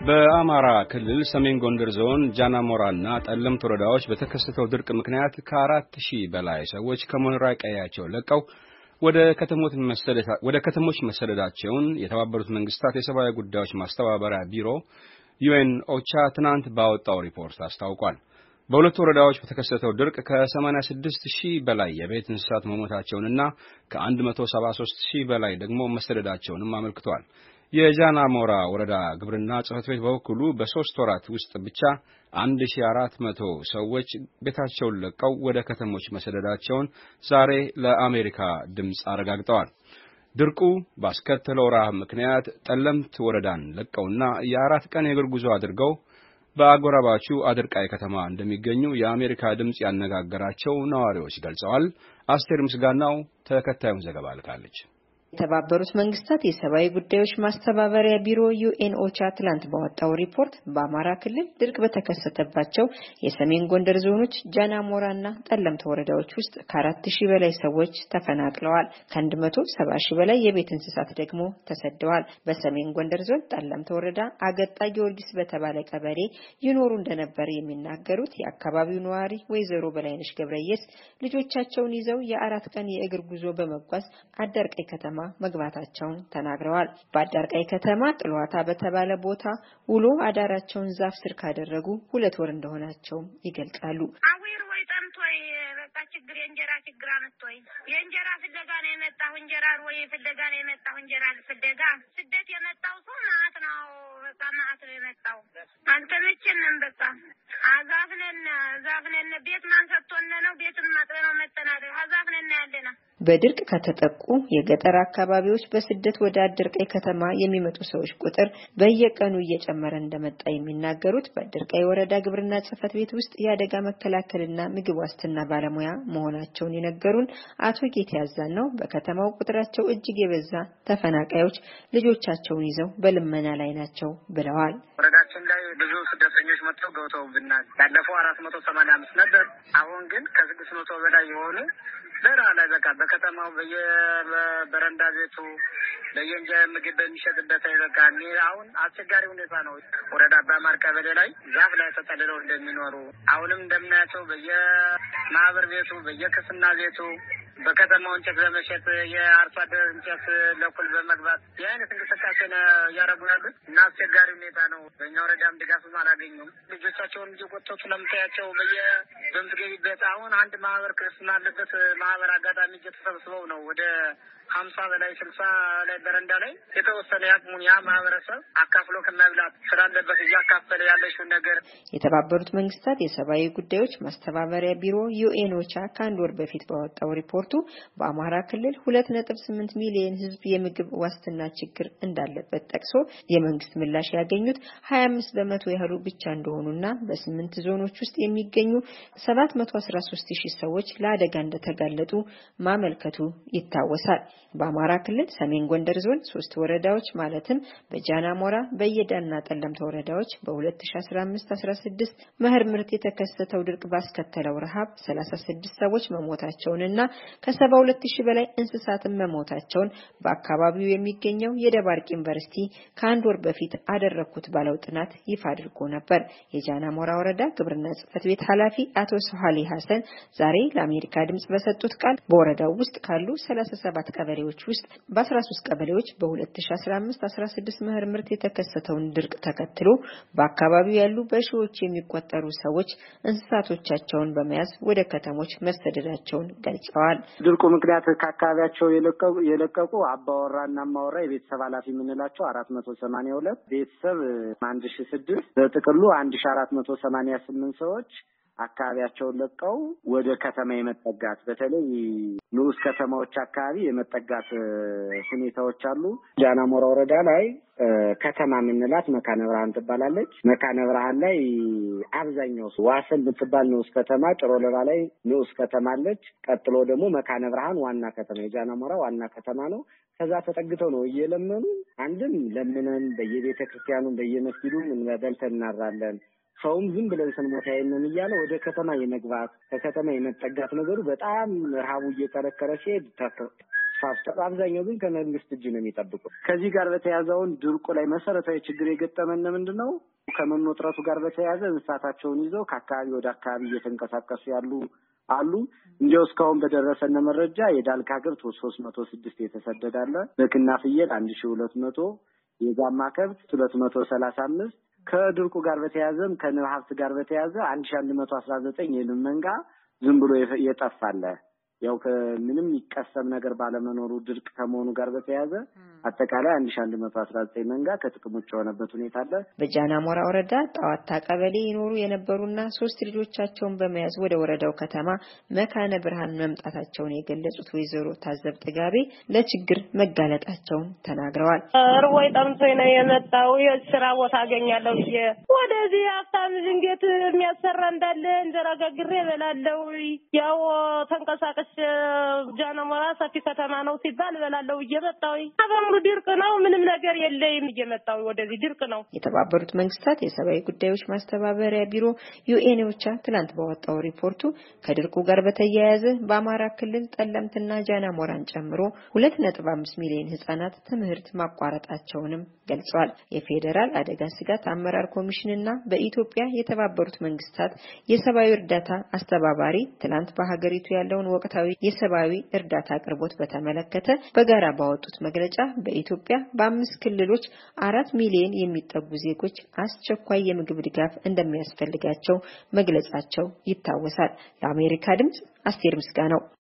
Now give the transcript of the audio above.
በአማራ ክልል ሰሜን ጎንደር ዞን ጃናሞራና ጠለምት ወረዳዎች በተከሰተው ድርቅ ምክንያት ከአራት ሺህ በላይ ሰዎች ከመኖሪያ ቀያቸው ለቀው ወደ ከተሞች መሰደዳቸውን የተባበሩት መንግስታት የሰብአዊ ጉዳዮች ማስተባበሪያ ቢሮ ዩኤን ኦቻ ትናንት ባወጣው ሪፖርት አስታውቋል። በሁለቱ ወረዳዎች በተከሰተው ድርቅ ከ86 ሺህ በላይ የቤት እንስሳት መሞታቸውንና ከ173 ሺህ በላይ ደግሞ መሰደዳቸውንም አመልክቷል። የጃናሞራ ወረዳ ግብርና ጽሕፈት ቤት በበኩሉ በሦስት ወራት ውስጥ ብቻ 1400 ሰዎች ቤታቸውን ለቀው ወደ ከተሞች መሰደዳቸውን ዛሬ ለአሜሪካ ድምፅ አረጋግጠዋል። ድርቁ ባስከተለው ረሃብ ምክንያት ጠለምት ወረዳን ለቀውና የአራት ቀን የእግር ጉዞ አድርገው በአጎራባቹ አድርቃይ ከተማ እንደሚገኙ የአሜሪካ ድምፅ ያነጋገራቸው ነዋሪዎች ገልጸዋል። አስቴር ምስጋናው ተከታዩን ዘገባ ልካለች። የተባበሩት መንግስታት የሰብአዊ ጉዳዮች ማስተባበሪያ ቢሮ ዩኤን ትላንት ባወጣው ሪፖርት በአማራ ክልል ድርቅ በተከሰተባቸው የሰሜን ጎንደር ዞኖች ጃናሞራ እና ጠለምት ወረዳዎች ውስጥ ከአራት ሺህ በላይ ሰዎች ተፈናቅለዋል። ከአንድ መቶ ሰባ ሺህ በላይ የቤት እንስሳት ደግሞ ተሰደዋል። በሰሜን ጎንደር ዞን ጠለምት ወረዳ አገጣ ጊዮርጊስ በተባለ ቀበሌ ይኖሩ እንደነበር የሚናገሩት የአካባቢው ነዋሪ ወይዘሮ በላይነሽ ገብረየስ ልጆቻቸውን ይዘው የአራት ቀን የእግር ጉዞ በመጓዝ አዳርቀይ ከተማ መግባታቸውን ተናግረዋል። በአዳርቃይ ከተማ ጥሏታ በተባለ ቦታ ውሎ አዳራቸውን ዛፍ ስር ካደረጉ ሁለት ወር እንደሆናቸውም ይገልጻሉ። ችግር የእንጀራ ችግር አመጥቶይ የእንጀራ ፍለጋ ነው የመጣሁ እንጀራ ወይ ፍለጋ ነው የመጣሁ እንጀራ ፍለጋ ስደት የመጣው ሰው ማአት ነው በቃ ማአት ነው የመጣው አልተመቸንም። በቃ አዛፍነን ዛፍነን ቤት ማን ሰጥቶን ነው ቤቱን ማጥበ ነው ያለና በድርቅ ከተጠቁ የገጠር አካባቢዎች በስደት ወደ አድርቃይ ከተማ የሚመጡ ሰዎች ቁጥር በየቀኑ እየጨመረ እንደመጣ የሚናገሩት በአድርቃይ ወረዳ ግብርና ጽሕፈት ቤት ውስጥ የአደጋ መከላከልና ምግብ ዋስትና ባለሙያ መሆናቸውን የነገሩን አቶ ጌት ያዛን ነው። በከተማው ቁጥራቸው እጅግ የበዛ ተፈናቃዮች ልጆቻቸውን ይዘው በልመና ላይ ናቸው ብለዋል። ወረዳችን ላይ ብዙ ስደተኞች መጥተው ገብተውብናል። ያለፈው አራት መቶ ሰማንያ አምስት ነበር። አሁን ግን ከስድስት መቶ በላይ የሆኑ በረሃ ላይ በቃ በከተማው በየበረንዳ ቤቱ በየእንጀ ምግብ በሚሸጥበት በቃ አሁን አስቸጋሪ ሁኔታ ነው። ወረዳ አባማር ቀበሌ ላይ ዛፍ ላይ ተጠልለው እንደሚኖሩ አሁንም እንደምናያቸው በየማህበር ቤቱ በየክስና ቤቱ በከተማው እንጨት በመሸጥ የአርሶ አደር እንጨት ለኩል በመግባት ይህ እንቅስቃሴ እያደረጉ ያሉት እና አስቸጋሪ ሁኔታ ነው። በእኛ ወረዳም ድጋፍም አላገኙም። ልጆቻቸውን እየቆጠቱ ለምታያቸው በየ በምትገቢበት አሁን አንድ ማህበር ክርስትና አለበት ማህበር አጋጣሚ እየተሰብስበው ነው ወደ ሀምሳ በላይ ስልሳ ላይ በረንዳ ላይ የተወሰነ ያቅሙን ያ ማህበረሰብ አካፍሎ ከመብላት ስላለበት እያካፈለ ያለችውን ነገር የተባበሩት መንግስታት የሰብአዊ ጉዳዮች ማስተባበሪያ ቢሮ ዩኤኖቻ ከአንድ ወር በፊት ባወጣው ሪፖርቱ በአማራ ክልል ሁለት ነጥብ ስምንት ሚሊዮን ህዝብ የምግብ ዋስትና ችግር እንዳለበት ጠቅሶ የመንግስት ምላሽ ያገኙት ሀያ አምስት በመቶ ያህሉ ብቻ እንደሆኑና በስምንት ዞኖች ውስጥ የሚገኙ ሰባት መቶ አስራ ሶስት ሺህ ሰዎች ለአደጋ እንደተጋለጡ ማመልከቱ ይታወሳል። በአማራ ክልል ሰሜን ጎንደር ዞን ሶስት ወረዳዎች ማለትም በጃናሞራ በየዳና ጠለምተ ወረዳዎች በ2015-16 መኸር ምርት የተከሰተው ድርቅ ባስከተለው ረሃብ 36 ሰዎች መሞታቸውንና ከ72 ሺህ በላይ እንስሳትን መሞታቸውን በአካባቢው የሚገኘው የደባርቅ ዩኒቨርሲቲ ከአንድ ወር በፊት አደረግኩት ባለው ጥናት ይፋ አድርጎ ነበር። የጃናሞራ ወረዳ ግብርና ጽሕፈት ቤት ኃላፊ አቶ ሶሃሊ ሀሰን ዛሬ ለአሜሪካ ድምጽ በሰጡት ቃል በወረዳው ውስጥ ካሉ 37 ቀበሌዎች ውስጥ በ13 ቀበሌዎች በ2015-16 መኸር ምርት የተከሰተውን ድርቅ ተከትሎ በአካባቢው ያሉ በሺዎች የሚቆጠሩ ሰዎች እንስሳቶቻቸውን በመያዝ ወደ ከተሞች መሰደዳቸውን ገልጸዋል። ድርቁ ምክንያት ከአካባቢያቸው የለቀቁ አባወራ እና የቤተሰብ ኃላፊ የምንላቸው አራት መቶ ሰማንያ ሁለት ቤተሰብ አንድ ሺ ስድስት በጥቅሉ አንድ ሺ አራት መቶ ሰማንያ ስምንት ሰዎች አካባቢያቸውን ለቀው ወደ ከተማ የመጠጋት በተለይ ንዑስ ከተማዎች አካባቢ የመጠጋት ሁኔታዎች አሉ። ጃናሞራ ወረዳ ላይ ከተማ የምንላት መካነ ብርሃን ትባላለች። መካነ ብርሃን ላይ አብዛኛው ዋሰን የምትባል ንዑስ ከተማ፣ ጭሮለባ ላይ ንዑስ ከተማ አለች። ቀጥሎ ደግሞ መካነ ብርሃን ዋና ከተማ የጃናሞራ ዋና ከተማ ነው። ከዛ ተጠግተው ነው እየለመኑ አንድም ለምነን በየቤተ ክርስቲያኑም በየመስጊዱም በልተን እናድራለን ሰውም ዝም ብለን ስንሞታ የለን እያለ ወደ ከተማ የመግባት ከከተማ የመጠጋት ነገሩ በጣም ረሃቡ እየጠነከረ ሲሄድ ፋስተር አብዛኛው ግን ከመንግስት እጅ ነው የሚጠብቁት። ከዚህ ጋር በተያያዘውን ድርቁ ላይ መሰረታዊ ችግር የገጠመን ምንድን ነው? ከመኖ እጥረቱ ጋር በተያያዘ እንስሳታቸውን ይዘው ከአካባቢ ወደ አካባቢ እየተንቀሳቀሱ ያሉ አሉ። እንዲያው እስካሁን በደረሰን መረጃ የዳልካ ከብት ሶስት መቶ ስድስት የተሰደዳለ በቅና ፍየል አንድ ሺ ሁለት መቶ የጋማ ከብት ሁለት መቶ ሰላሳ አምስት ከድርቁ ጋር በተያያዘም ከንብ ሀብት ጋር በተያያዘ አንድ ሺ አንድ መቶ አስራ ዘጠኝ የንብ መንጋ ዝም ብሎ የጠፋለ ያው ከምንም የሚቀሰም ነገር ባለመኖሩ ድርቅ ከመሆኑ ጋር በተያያዘ አጠቃላይ አንድ ሺ አንድ መቶ አስራ ዘጠኝ መንጋ ከጥቅም ውጭ የሆነበት ሁኔታ አለ። በጃና ሞራ ወረዳ ጣዋታ ቀበሌ ይኖሩ የነበሩና ሶስት ልጆቻቸውን በመያዝ ወደ ወረዳው ከተማ መካነ ብርሃን መምጣታቸውን የገለጹት ወይዘሮ ታዘብ ጥጋቤ ለችግር መጋለጣቸውን ተናግረዋል። እርቦይ ጠምቶኝ ነው የመጣው። የስራ ቦታ አገኛለሁ ብዬ ወደዚህ ሀብታም እንዴት የሚያሰራ እንዳለ እንጀራ ጋግሬ እበላለሁ። ያው ተንቀሳቀስ ጃነሞራ ሰፊ ከተማ ነው ሲባል እበላለሁ እየመጣሁ በሙሉ ድርቅ ነው። ምንም ነገር የለይም እየመጣሁ ወደዚህ ድርቅ ነው። የተባበሩት መንግስታት የሰብአዊ ጉዳዮች ማስተባበሪያ ቢሮ ዩኤንኦቻ ትላንት ባወጣው ሪፖርቱ ከድርቁ ጋር በተያያዘ በአማራ ክልል ጠለምትና ጃናሞራን ጨምሮ ሁለት ነጥብ አምስት ሚሊዮን ህጻናት ትምህርት ማቋረጣቸውንም ገልጿል። የፌዴራል አደጋ ስጋት አመራር ኮሚሽንና በኢትዮጵያ የተባበሩት መንግስታት የሰብአዊ እርዳታ አስተባባሪ ትላንት በሀገሪቱ ያለውን ወቅታዊ የሰብአዊ እርዳታ አቅርቦት በተመለከተ በጋራ ባወጡት መግለጫ በኢትዮጵያ በአምስት ክልሎች አራት ሚሊዮን የሚጠጉ ዜጎች አስቸኳይ የምግብ ድጋፍ እንደሚያስፈልጋቸው መግለጻቸው ይታወሳል። ለአሜሪካ ድምጽ አስቴር ምስጋናው